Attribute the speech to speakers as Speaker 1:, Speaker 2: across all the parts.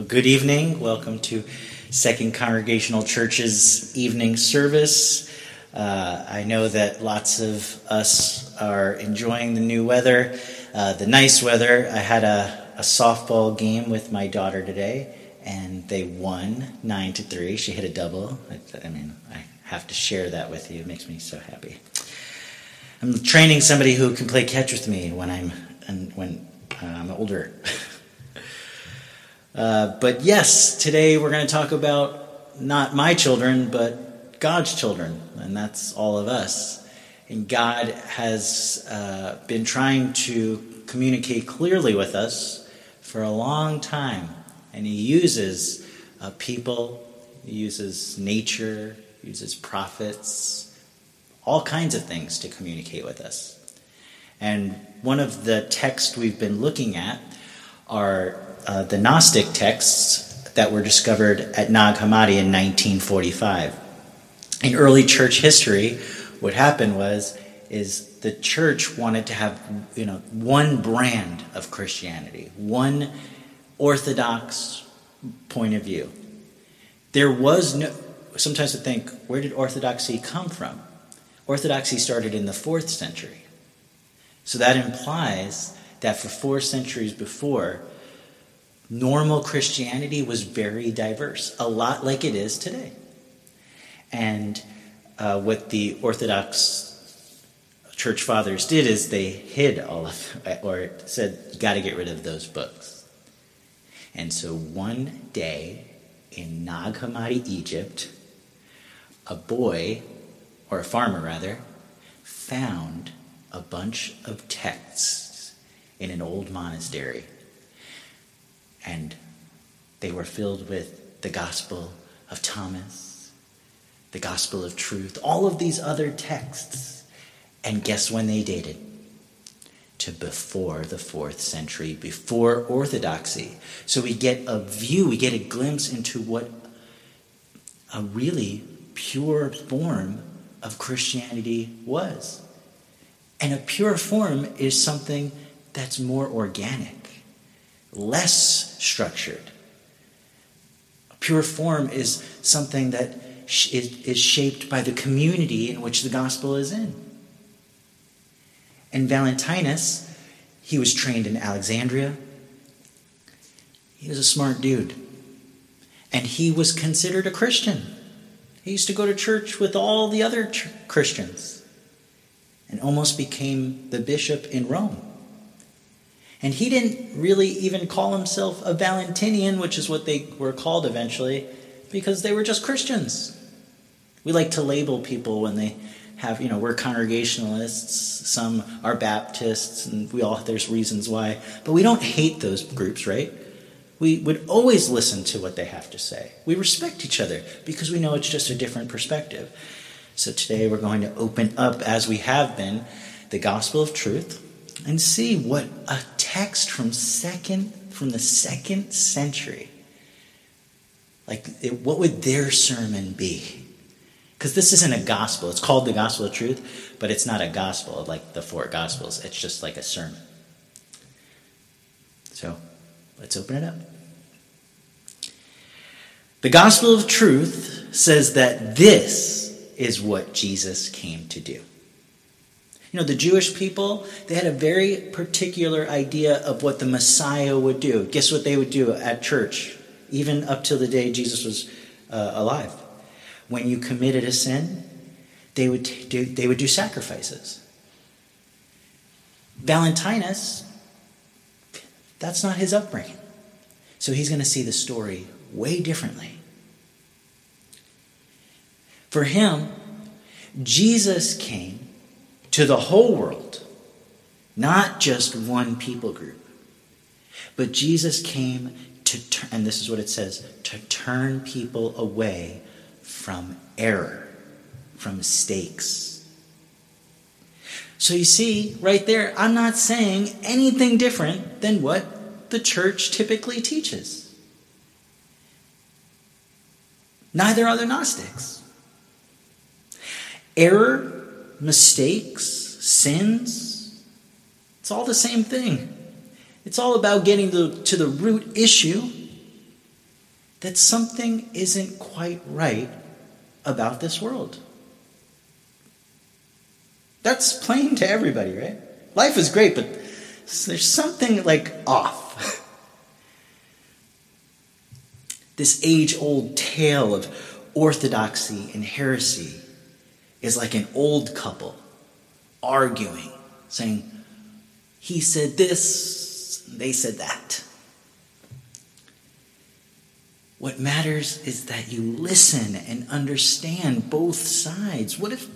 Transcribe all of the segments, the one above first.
Speaker 1: Well, good evening. Welcome to Second Congregational Church's evening service. Uh, I know that lots of us are enjoying the new weather, uh, the nice weather. I had a, a, softball game with my daughter today, and they won nine to three. She hit a double. I, I mean, I have to share that with you. It makes me so happy. I'm training somebody who can play catch with me when I'm when uh, I'm older. Uh, but yes, today we're going to talk about not my children, but God's children, and that's all of us. And God has uh, been trying to communicate clearly with us for a long time, and He uses uh, people, He uses nature, He uses prophets, all kinds of things to communicate with us. And one of the texts we've been looking at are uh, the Gnostic texts that were discovered at Nag Hammadi in 1945. In early church history, what happened was is the church wanted to have you know one brand of Christianity, one orthodox point of view. There was no sometimes I think where did orthodoxy come from? Orthodoxy started in the 4th century. So that implies that for 4 centuries before normal Christianity was very diverse, a lot like it is today. And uh, what the Orthodox church fathers did is they hid all of, or said, you got to get rid of those books. And so one day in Nag Hammadi, Egypt, a boy, or a farmer rather, found a bunch of texts in an old monastery and they were filled with the Gospel of Thomas, the Gospel of Truth, all of these other texts. And guess when they dated? To before the fourth century, before Orthodoxy. So we get a view, we get a glimpse into what a really pure form of Christianity was. And a pure form is something that's more organic less structured. A pure form is something that is shaped by the community in which the gospel is in. And Valentinus, he was trained in Alexandria. He was a smart dude. And he was considered a Christian. He used to go to church with all the other ch- Christians and almost became the bishop in Rome. And he didn't really even call himself a Valentinian, which is what they were called eventually, because they were just Christians. We like to label people when they have, you know, we're Congregationalists, some are Baptists, and we all, there's reasons why. But we don't hate those groups, right? We would always listen to what they have to say. We respect each other because we know it's just a different perspective. So today we're going to open up, as we have been, the gospel of truth and see what a text from second from the second century like it, what would their sermon be? Because this isn't a gospel. It's called the gospel of truth but it's not a gospel like the four gospels. It's just like a sermon. So let's open it up. The gospel of truth says that this is what jesus came to do you know, the Jewish people, they had a very particular idea of what the Messiah would do. Guess what they would do at church, even up till the day Jesus was uh, alive? When you committed a sin, they would do, they would do sacrifices. Valentinus, that's not his upbringing. So he's going to see the story way differently. For him, Jesus came to the whole world, not just one people group. But Jesus came to turn, and this is what it says, to turn people away from error, from mistakes. So you see, right there, I'm not saying anything different than what the church typically teaches. Neither are the Gnostics. Error mistakes, sins. It's all the same thing. It's all about getting to, to the root issue that something isn't quite right about this world. That's plain to everybody, right? Life is great, but there's something like off. this age old tale of orthodoxy and heresy is like an old couple arguing, saying, he said this, they said that. What matters is that you listen and understand both sides. What if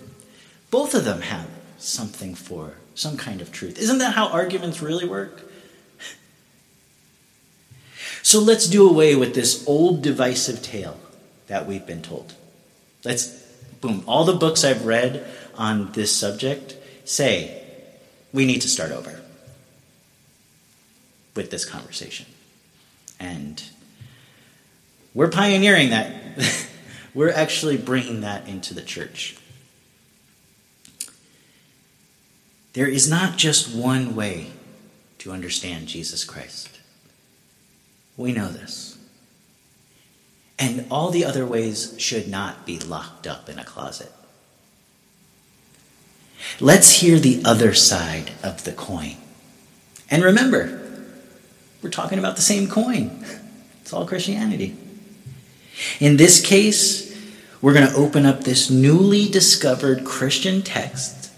Speaker 1: both of them have something for some kind of truth? Isn't that how arguments really work? So let's do away with this old divisive tale that we've been told. Let's, boom, all the books I've read on this subject say we need to start over with this conversation. And we're pioneering that. we're actually bringing that into the church. There is not just one way to understand Jesus Christ. We know this. And all the other ways should not be locked up in a closet. Let's hear the other side of the coin. And remember, we're talking about the same coin. It's all Christianity. In this case, we're going to open up this newly discovered Christian text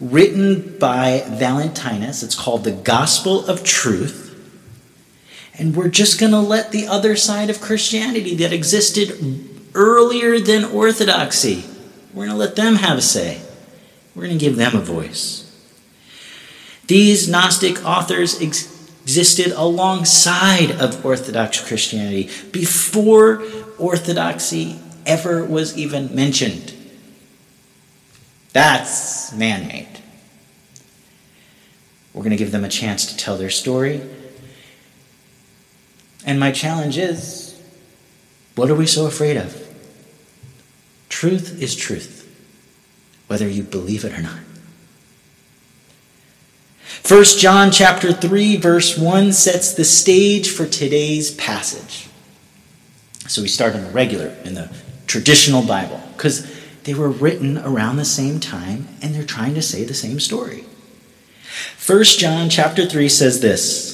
Speaker 1: written by Valentinus. It's called the Gospel of Truth. And we're just going to let the other side of Christianity that existed earlier than Orthodoxy, we're going to let them have a say. We're going to give them a voice. These Gnostic authors ex- existed alongside of Orthodox Christianity before Orthodoxy ever was even mentioned. That's man made. We're going to give them a chance to tell their story. And my challenge is what are we so afraid of? Truth is truth, whether you believe it or not. 1 John chapter 3 verse 1 sets the stage for today's passage. So we start in the regular, in the traditional Bible, because they were written around the same time and they're trying to say the same story. 1 John chapter 3 says this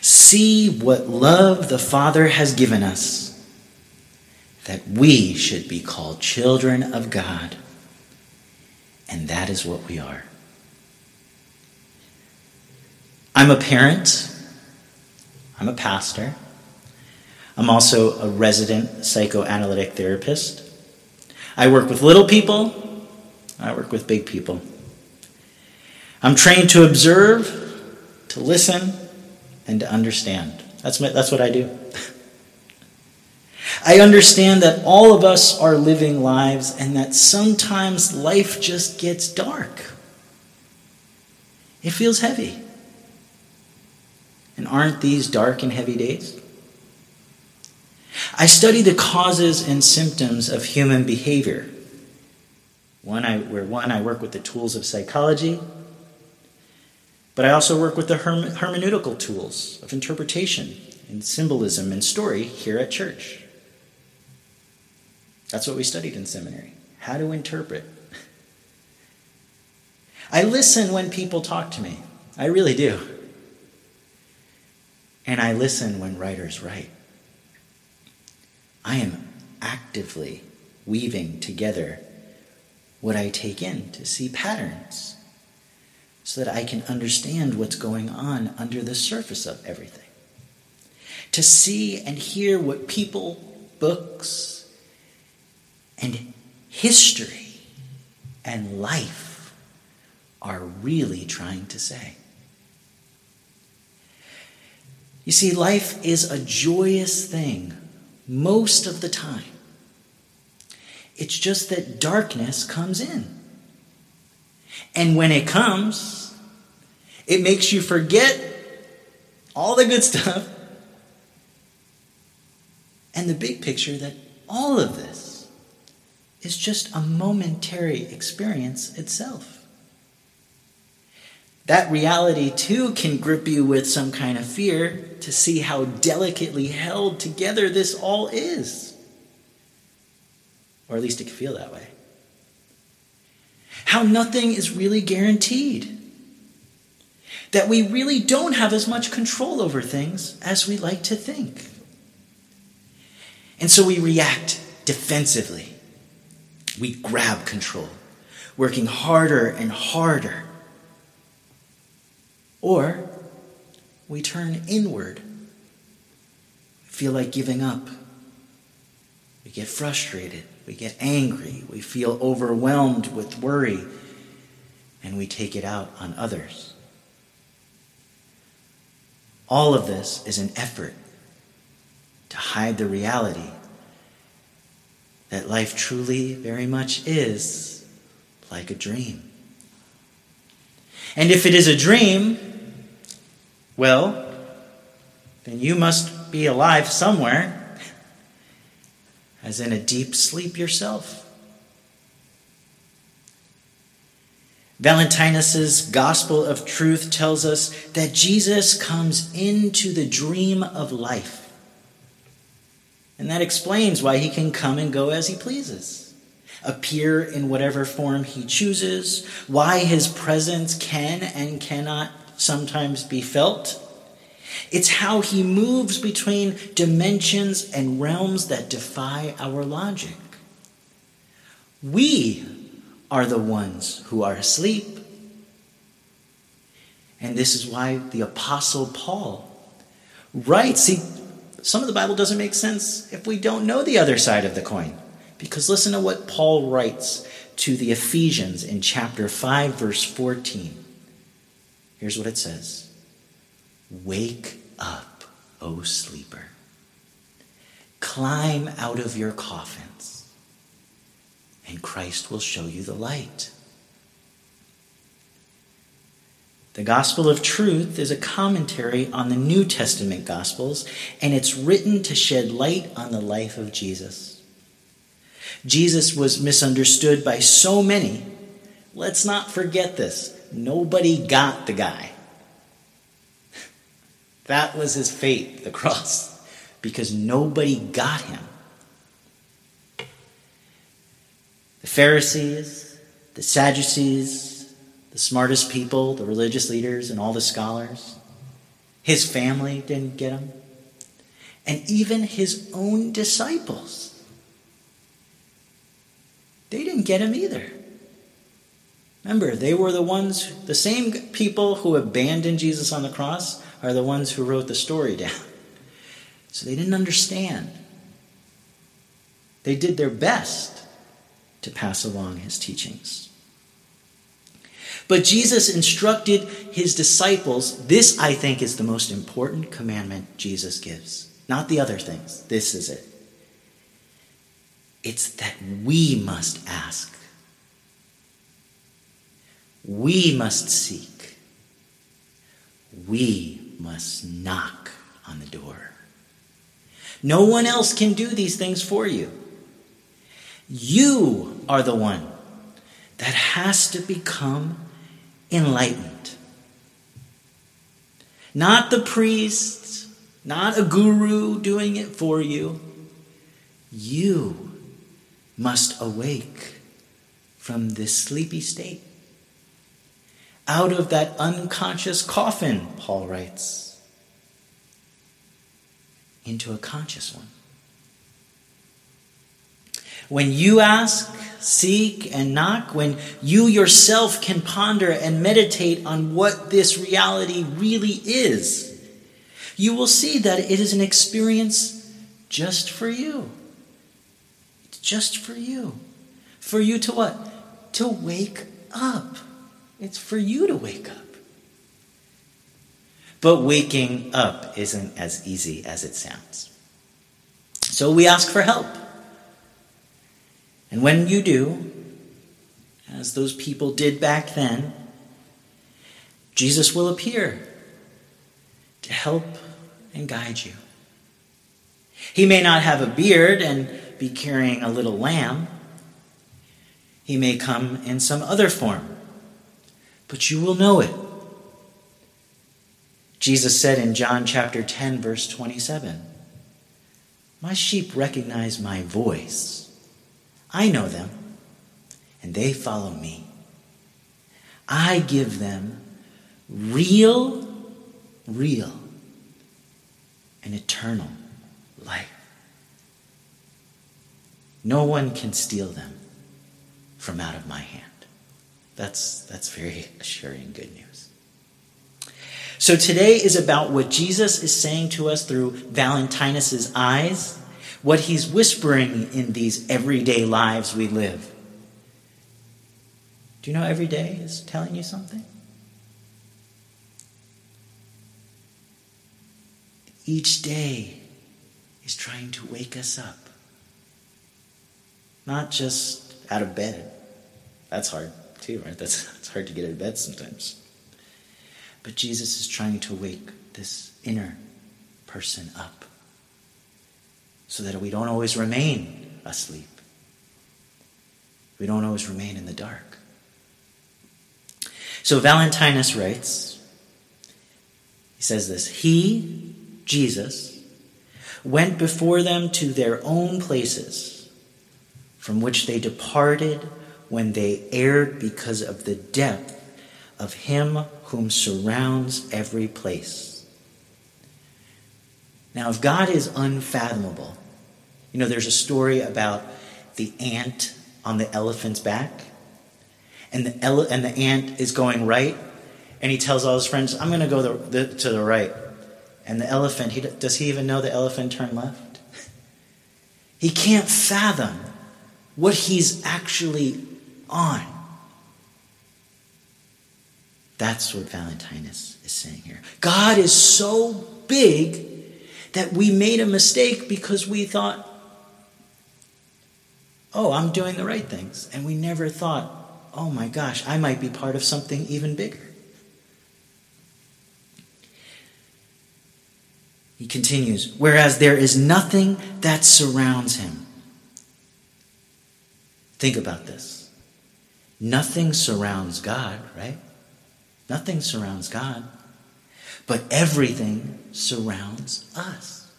Speaker 1: See what love the Father has given us, that we should be called children of God. And that is what we are. I'm a parent. I'm a pastor. I'm also a resident psychoanalytic therapist. I work with little people. I work with big people. I'm trained to observe, to listen, and to understand. That's, my, that's what I do. I understand that all of us are living lives and that sometimes life just gets dark. It feels heavy. And aren't these dark and heavy days? I study the causes and symptoms of human behavior. One, I, where one, I work with the tools of psychology, but I also work with the herme- hermeneutical tools of interpretation and symbolism and story here at church. That's what we studied in seminary how to interpret. I listen when people talk to me. I really do and I listen when writers write. I am actively weaving together what I take in to see patterns so that I can understand what's going on under the surface of everything. To see and hear what people, books, and history and life are really trying to say. You see, life is a joyous thing most of the time. It's just that darkness comes in. And when it comes, it makes you forget all the good stuff and the big picture that all of this is just a momentary experience itself. that reality too can grip you with some kind of fear to see how delicately held together this all is. Or at least it can feel that way. How nothing is really guaranteed. That we really don't have as much control over things as we like to think. And so we react defensively. We grab control, working harder and harder. Or we turn inward, feel like giving up. We get frustrated, we get angry, we feel overwhelmed with worry, and we take it out on others. All of this is an effort to hide the reality that life truly very much is like a dream. And if it is a dream, well, then you must be alive somewhere, as in a deep sleep yourself. Valentinus's Gospel of Truth tells us that Jesus comes into the dream of life. And that explains why he can come and go as he pleases, appear in whatever form he chooses, why his presence can and cannot sometimes be felt. It's how he moves between dimensions and realms that defy our logic. We are the ones who are asleep. And this is why the Apostle Paul writes. See, some of the Bible doesn't make sense if we don't know the other side of the coin. Because listen to what Paul writes to the Ephesians in chapter 5, verse 14. Here's what it says Wake up, O sleeper. Climb out of your coffins and Christ will show you the light. The Gospel of Truth is a commentary on the New Testament Gospels, and it's written to shed light on the life of Jesus. Jesus was misunderstood by so many. Let's not forget this. Nobody got the guy. That was his fate, the cross, because nobody got him. The Pharisees, the Sadducees, the smartest people, the religious leaders, and all the scholars. His family didn't get him. And even his own disciples. They didn't get him either. Remember, they were the ones, the same people who abandoned Jesus on the cross are the ones who wrote the story down. So they didn't understand. They did their best to pass along his teachings. But Jesus instructed his disciples. This, I think, is the most important commandment Jesus gives. Not the other things. This is it. It's that we must ask, we must seek, we must knock on the door. No one else can do these things for you. You are the one that has to become enlightened. Not the priest, not a guru doing it for you. You must awake from this sleepy state. Out of that unconscious coffin, Paul writes, into a conscious one. When you ask, seek, and knock, when you yourself can ponder and meditate on what this reality really is, you will see that it is an experience just for you. It's just for you. For you to what? To wake up. It's for you to wake up. But waking up isn't as easy as it sounds. So we ask for help. And when you do, as those people did back then, Jesus will appear to help and guide you. He may not have a beard and be carrying a little lamb. He may come in some other form, but you will know it Jesus said in John chapter 10, verse 27, My sheep recognize my voice. I know them, and they follow me. I give them real, real, and eternal life. No one can steal them from out of my hand. That's, that's very assuring good news. So today is about what Jesus is saying to us through Valentinus's eyes, what he's whispering in these everyday lives we live. Do you know every day is telling you something? Each day is trying to wake us up. Not just out of bed. That's hard too, right? That's, that's hard to get out of bed sometimes. But Jesus is trying to wake this inner person up so that we don't always remain asleep. We don't always remain in the dark. So Valentinus writes, he says this He, Jesus, went before them to their own places, from which they departed when they erred because of the depth of him whom surrounds every place. Now, if God is unfathomable, you know, there's a story about the ant on the elephant's back, and the, ele- and the ant is going right, and he tells all his friends, I'm going to go the, the, to the right. And the elephant, he, does he even know the elephant turned left? He can't fathom what he's actually on. That's what Valentinus is saying here. God is so big that we made a mistake because we thought, oh, I'm doing the right things. And we never thought, oh my gosh, I might be part of something even bigger. He continues, whereas there is nothing that surrounds him. Think about this. Nothing surrounds God, right? Nothing surrounds God, but everything surrounds us.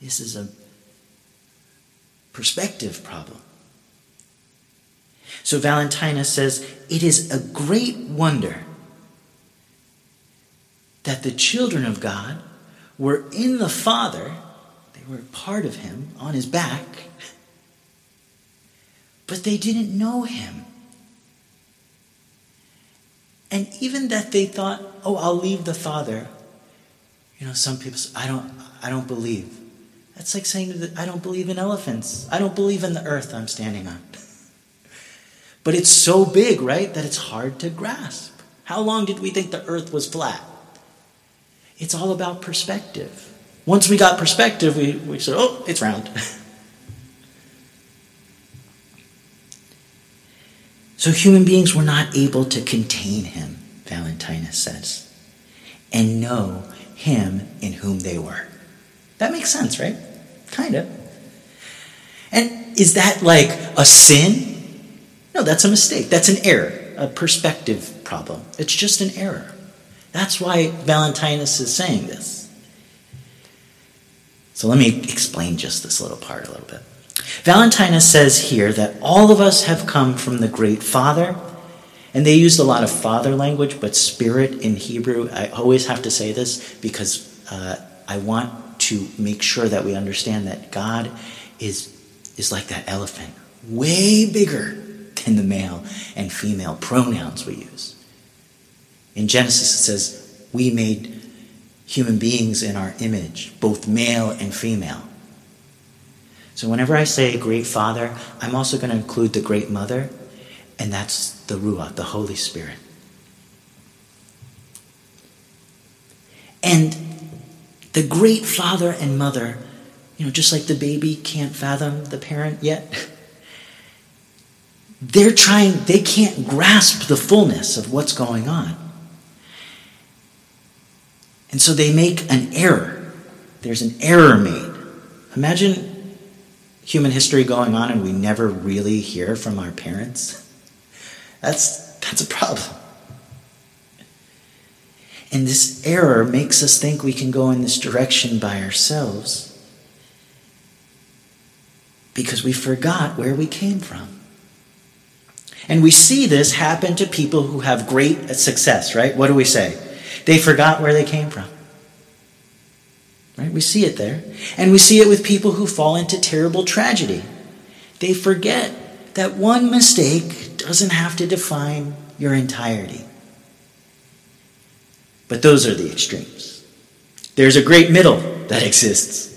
Speaker 1: This is a perspective problem. So Valentinus says, It is a great wonder that the children of God were in the Father, they were part of Him on His back, but they didn't know Him. And even that they thought, oh, I'll leave the Father. You know, some people say, I don't, I don't believe. That's like saying that I don't believe in elephants. I don't believe in the earth I'm standing on. But it's so big, right, that it's hard to grasp. How long did we think the earth was flat? It's all about perspective. Once we got perspective, we, we said, oh, it's round. So human beings were not able to contain him, Valentinus says, and know him in whom they were. That makes sense, right? Kind of. And is that like a sin? No, that's a mistake. That's an error, a perspective problem. It's just an error. That's why Valentinus is saying this. So let me explain just this little part a little bit. Valentinus says here that all of us have come from the great Father, and they used a lot of father language, but spirit in Hebrew. I always have to say this because uh, I want to make sure that we understand that God is, is like that elephant, way bigger than the male and female pronouns we use. In Genesis, it says, We made human beings in our image, both male and female. So whenever I say great father, I'm also going to include the great mother, and that's the Ruah, the Holy Spirit. And the great father and mother, you know, just like the baby can't fathom the parent yet, they're trying, they can't grasp the fullness of what's going on. And so they make an error. There's an error made. Imagine human history going on and we never really hear from our parents, that's, that's a problem. And this error makes us think we can go in this direction by ourselves because we forgot where we came from. And we see this happen to people who have great success, right? What do we say? They forgot where they came from. Right? We see it there. And we see it with people who fall into terrible tragedy. They forget that one mistake doesn't have to define your entirety. But those are the extremes. There's a great middle that exists.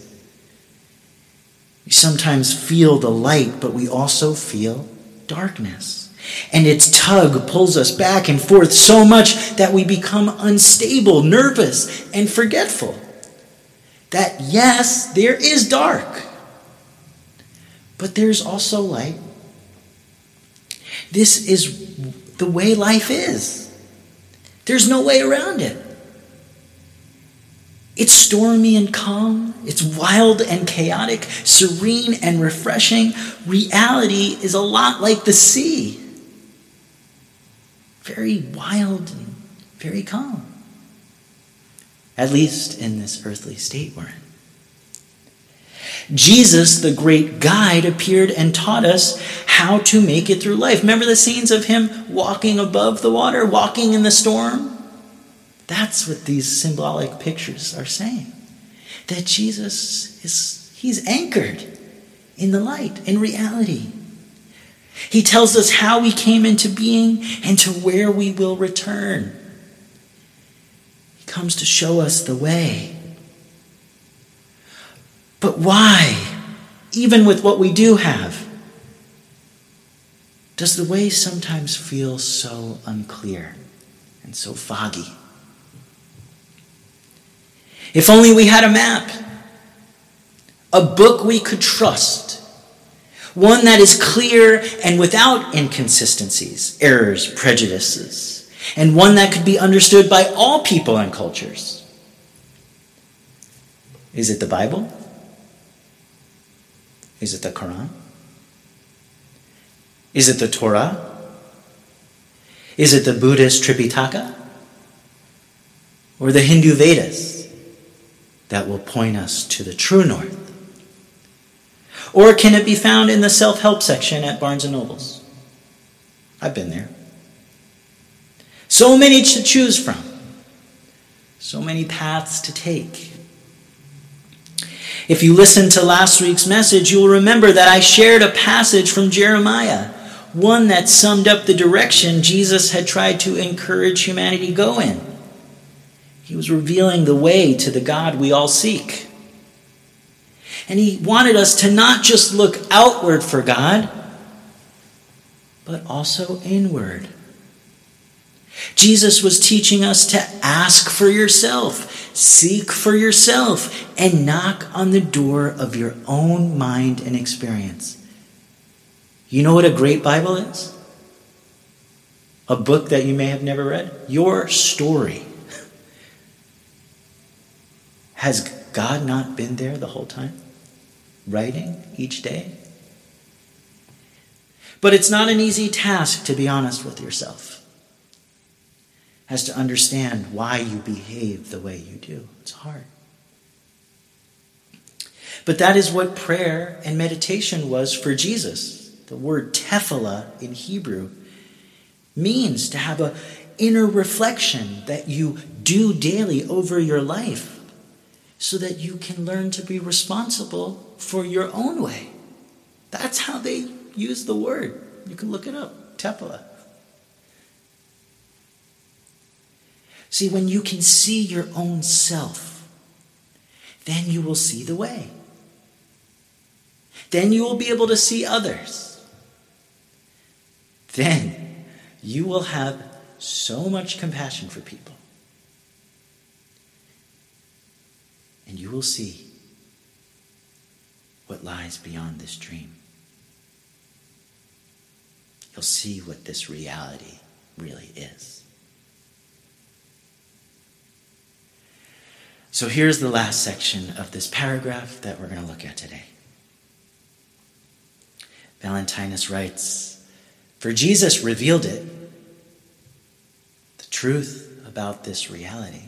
Speaker 1: We sometimes feel the light, but we also feel darkness. And its tug pulls us back and forth so much that we become unstable, nervous, and forgetful. That, yes, there is dark, but there's also light. This is the way life is, there's no way around it. It's stormy and calm. It's wild and chaotic, serene and refreshing. Reality is a lot like the sea very wild and very calm. At least in this earthly state we're in. Jesus, the great guide, appeared and taught us how to make it through life. Remember the scenes of him walking above the water, walking in the storm? That's what these symbolic pictures are saying. That Jesus is he's anchored in the light, in reality. He tells us how we came into being and to where we will return. Comes to show us the way. But why, even with what we do have, does the way sometimes feel so unclear and so foggy? If only we had a map, a book we could trust one that is clear and without inconsistencies, errors, prejudices, and one that could be understood by all people and cultures. Is it the Bible? Is it the Quran? Is it the Torah? Is it the Buddhist Tripitaka? Or the Hindu Vedas that will point us to the true north? Or can it be found in the self help section at Barnes and Nobles? I've been there. So many to choose from, so many paths to take. If you listened to last week's message, you will remember that I shared a passage from Jeremiah, one that summed up the direction Jesus had tried to encourage humanity go in. He was revealing the way to the God we all seek. And he wanted us to not just look outward for God, but also inward. Jesus was teaching us to ask for yourself, seek for yourself, and knock on the door of your own mind and experience. You know what a great Bible is? A book that you may have never read? Your story. Has God not been there the whole time? writing each day. But it's not an easy task to be honest with yourself, as to understand why you behave the way you do. It's hard. But that is what prayer and meditation was for Jesus. The word tefillah in Hebrew means to have an inner reflection that you do daily over your life so that you can learn to be responsible for your own way. That's how they use the word. You can look it up, tefillah. See, when you can see your own self, then you will see the way. Then you will be able to see others. Then you will have so much compassion for people. And you will see what lies beyond this dream. You'll see what this reality really is. So here's the last section of this paragraph that we're going to look at today. Valentinus writes For Jesus revealed it, the truth about this reality.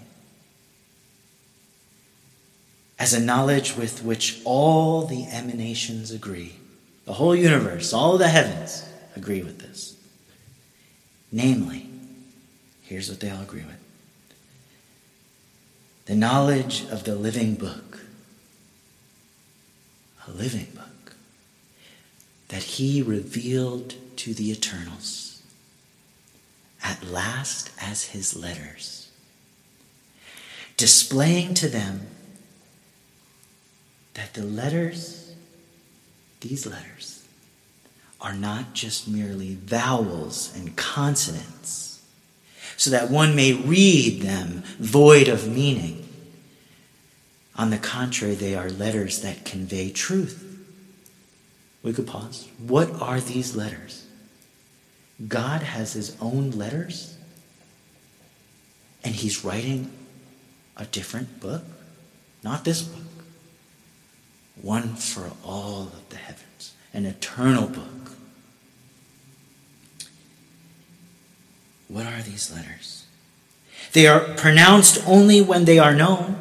Speaker 1: As a knowledge with which all the emanations agree, the whole universe, all the heavens agree with this. Namely, here's what they all agree with the knowledge of the living book, a living book that he revealed to the eternals. At last as his letters, displaying to them that the letters, these letters, are not just merely vowels and consonants so that one may read them void of meaning. On the contrary, they are letters that convey truth. We could pause. What are these letters? God has his own letters, and he's writing a different book, not this book, one for all of the heavens, an eternal book What are these letters? They are pronounced only when they are known.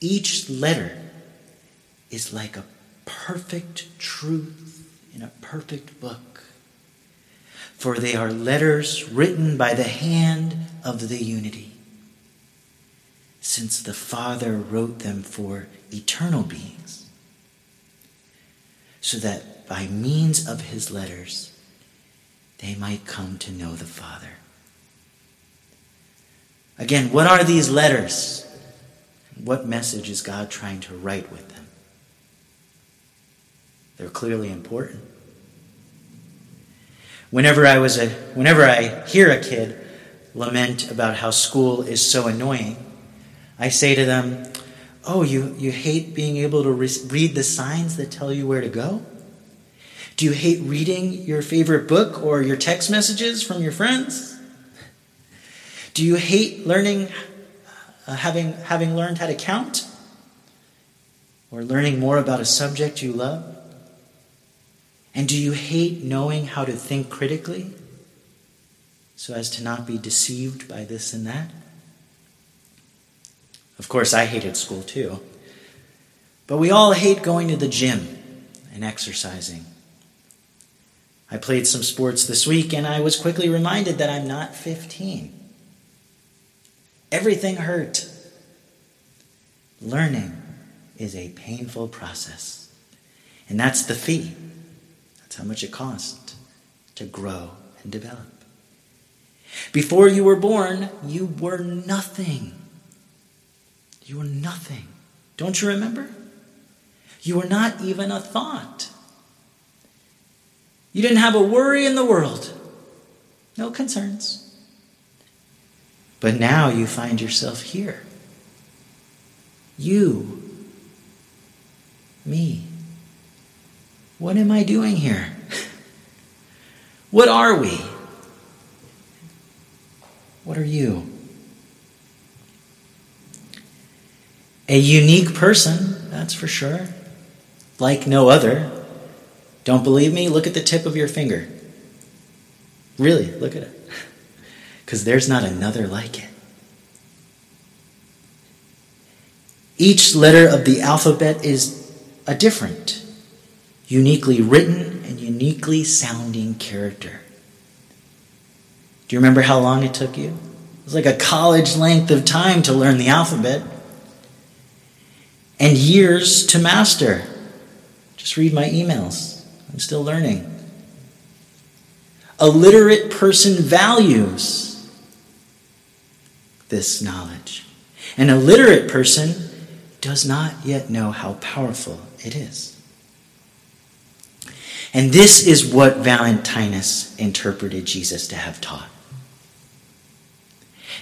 Speaker 1: Each letter is like a perfect truth in a perfect book. For they are letters written by the hand of the unity, since the Father wrote them for eternal beings, so that by means of his letters, they might come to know the Father. Again, what are these letters? What message is God trying to write with them? They're clearly important. Whenever I was a whenever I hear a kid lament about how school is so annoying, I say to them, "Oh, you you hate being able to re- read the signs that tell you where to go?" Do you hate reading your favorite book or your text messages from your friends? Do you hate learning, uh, having, having learned how to count? Or learning more about a subject you love? And do you hate knowing how to think critically so as to not be deceived by this and that? Of course, I hated school too. But we all hate going to the gym and exercising I played some sports this week and I was quickly reminded that I'm not 15. Everything hurt. Learning is a painful process. And that's the fee. That's how much it costs to grow and develop. Before you were born, you were nothing. You were nothing. Don't you remember? You were not even a thought. You didn't have a worry in the world, no concerns. But now you find yourself here. You, me. What am I doing here? what are we? What are you? A unique person, that's for sure, like no other. Don't believe me? Look at the tip of your finger. Really, look at it. Because there's not another like it. Each letter of the alphabet is a different, uniquely written and uniquely sounding character. Do you remember how long it took you? It was like a college length of time to learn the alphabet and years to master. Just read my emails. I'm still learning. A literate person values this knowledge. An illiterate person does not yet know how powerful it is. And this is what Valentinus interpreted Jesus to have taught.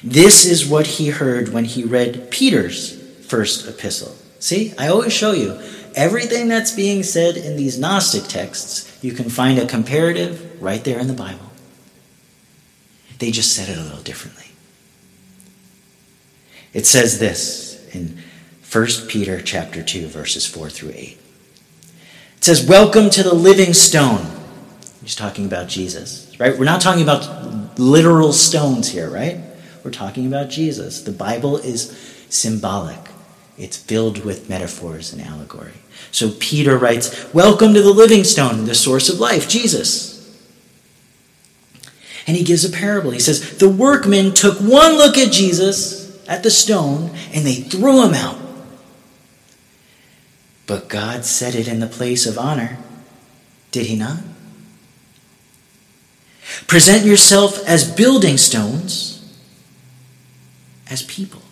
Speaker 1: This is what he heard when he read Peter's first epistle. See, I always show you everything that's being said in these Gnostic texts, you can find a comparative right there in the Bible. They just said it a little differently. It says this in 1 Peter chapter 2 verses 4 through 8. It says, "Welcome to the living stone." He's talking about Jesus, right? We're not talking about literal stones here, right? We're talking about Jesus. The Bible is symbolic, it's filled with metaphors and allegory. So Peter writes, Welcome to the living stone, the source of life, Jesus. And he gives a parable. He says, The workmen took one look at Jesus, at the stone, and they threw him out. But God set it in the place of honor, did he not? Present yourself as building stones, as people,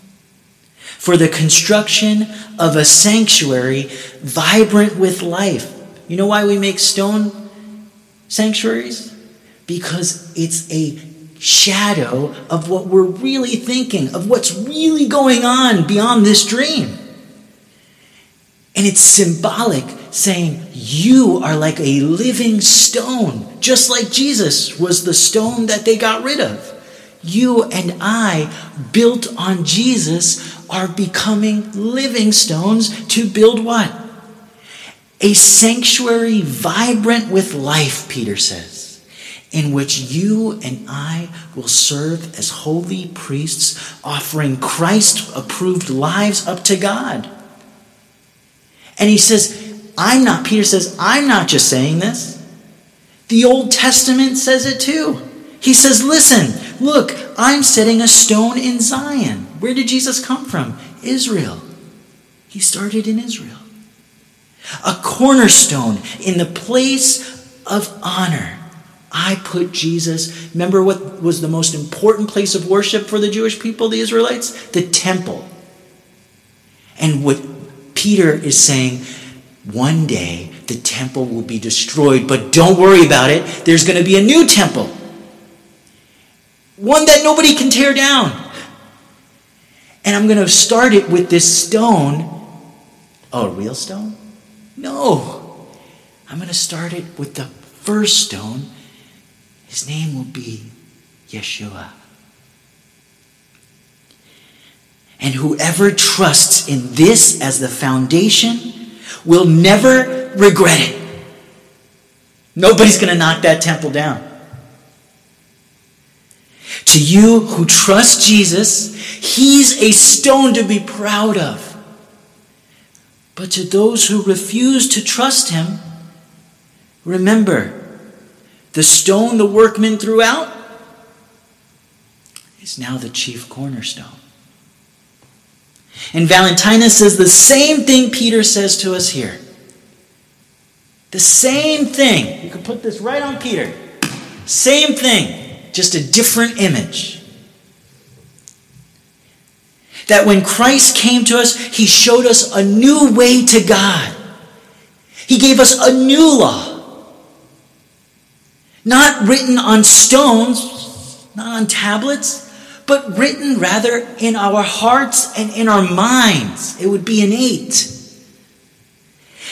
Speaker 1: for the construction of a sanctuary vibrant with life. You know why we make stone sanctuaries? Because it's a shadow of what we're really thinking, of what's really going on beyond this dream. And it's symbolic, saying, You are like a living stone, just like Jesus was the stone that they got rid of. You and I, built on Jesus, are becoming living stones to build what? A sanctuary vibrant with life, Peter says, in which you and I will serve as holy priests, offering Christ approved lives up to God. And he says, I'm not, Peter says, I'm not just saying this. The Old Testament says it too. He says, Listen, look, I'm setting a stone in Zion. Where did Jesus come from? Israel. He started in Israel. A cornerstone in the place of honor. I put Jesus. Remember what was the most important place of worship for the Jewish people, the Israelites? The temple. And what Peter is saying one day the temple will be destroyed, but don't worry about it. There's going to be a new temple, one that nobody can tear down. And I'm going to start it with this stone. Oh, a real stone? No. I'm going to start it with the first stone. His name will be Yeshua. And whoever trusts in this as the foundation will never regret it. Nobody's going to knock that temple down. To you who trust Jesus, he's a stone to be proud of. But to those who refuse to trust him, remember the stone the workmen threw out is now the chief cornerstone. And Valentinus says the same thing Peter says to us here. The same thing. You can put this right on Peter. Same thing, just a different image. That when Christ came to us, he showed us a new way to God. He gave us a new law. Not written on stones, not on tablets, but written rather in our hearts and in our minds. It would be innate.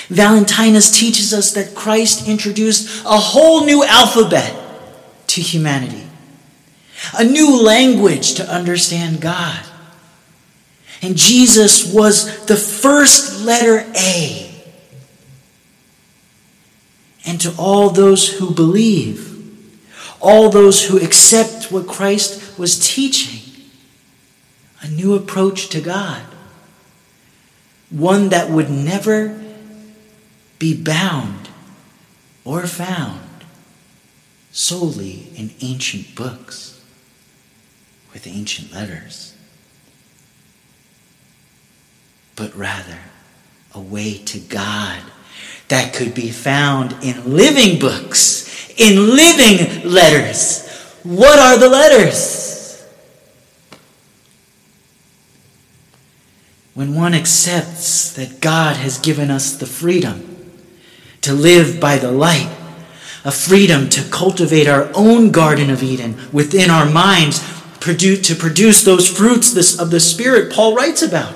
Speaker 1: Valentinus teaches us that Christ introduced a whole new alphabet to humanity, a new language to understand God. And Jesus was the first letter A. And to all those who believe, all those who accept what Christ was teaching a new approach to God, one that would never be bound or found solely in ancient books with ancient letters, but rather a way to God that could be found in living books, in living letters. What are the letters? when one accepts that God has given us the freedom to live by the light, a freedom to cultivate our own Garden of Eden within our minds, to produce those fruits of the Spirit Paul writes about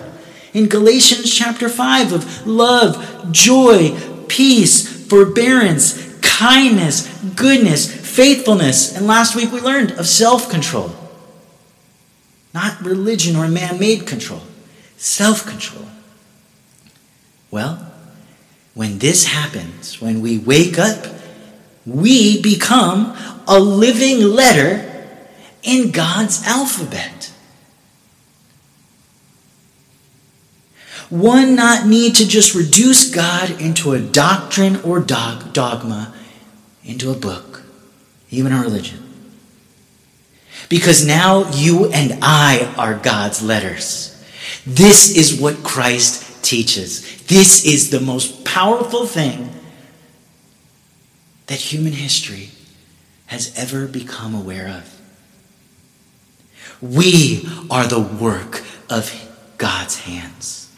Speaker 1: in Galatians chapter 5 of love, joy, peace, forbearance, kindness, goodness, faithfulness, and last week we learned of self control. Not religion or man made control self control. Well, when this happens, when we wake up, we become a living letter in God's alphabet. One not need to just reduce God into a doctrine or dog, dogma, into a book, even a religion. Because now you and I are God's letters. This is what Christ teaches. This is the most powerful thing that human history has ever become aware of. We are the work of God's hands,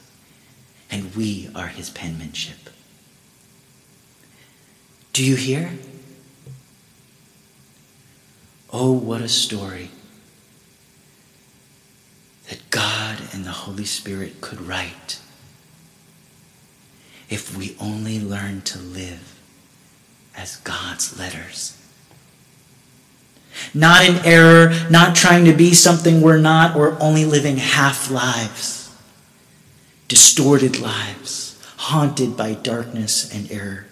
Speaker 1: and we are his penmanship. Do you hear? Oh, what a story that God and the Holy Spirit could write if we only learn to live as God's letters. Not in error, not trying to be something we're not, or only living half lives, distorted lives, haunted by darkness and error.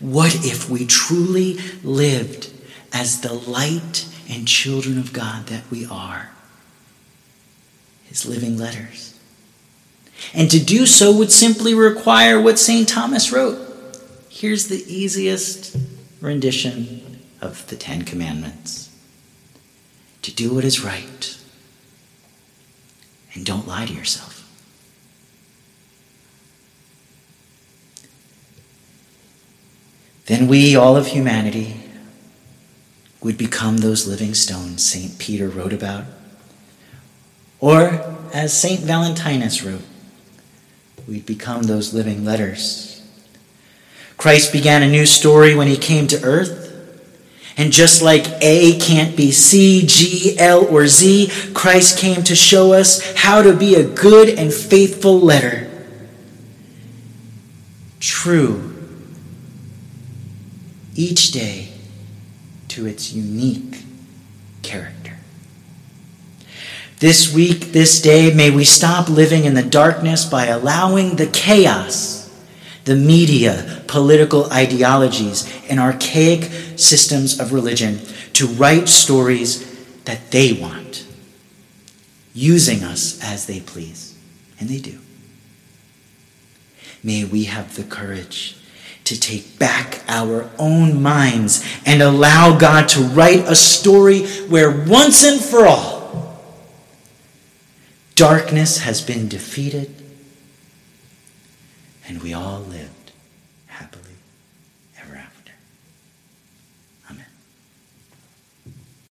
Speaker 1: What if we truly lived as the light and children of God that we are? His living letters. And to do so would simply require what St. Thomas wrote. Here's the easiest rendition of the Ten Commandments to do what is right and don't lie to yourself. Then we, all of humanity, would become those living stones St. Peter wrote about. Or, as St. Valentinus wrote, we'd become those living letters. Christ began a new story when he came to earth. And just like A can't be C, G, L, or Z, Christ came to show us how to be a good and faithful letter. True each day to its unique character. This week, this day, may we stop living in the darkness by allowing the chaos, the media, political ideologies, and archaic systems of religion to write stories that they want, using us as they please. And they do. May we have the courage to take back our own minds and allow God to write a story where once and for all, darkness has been defeated and we all live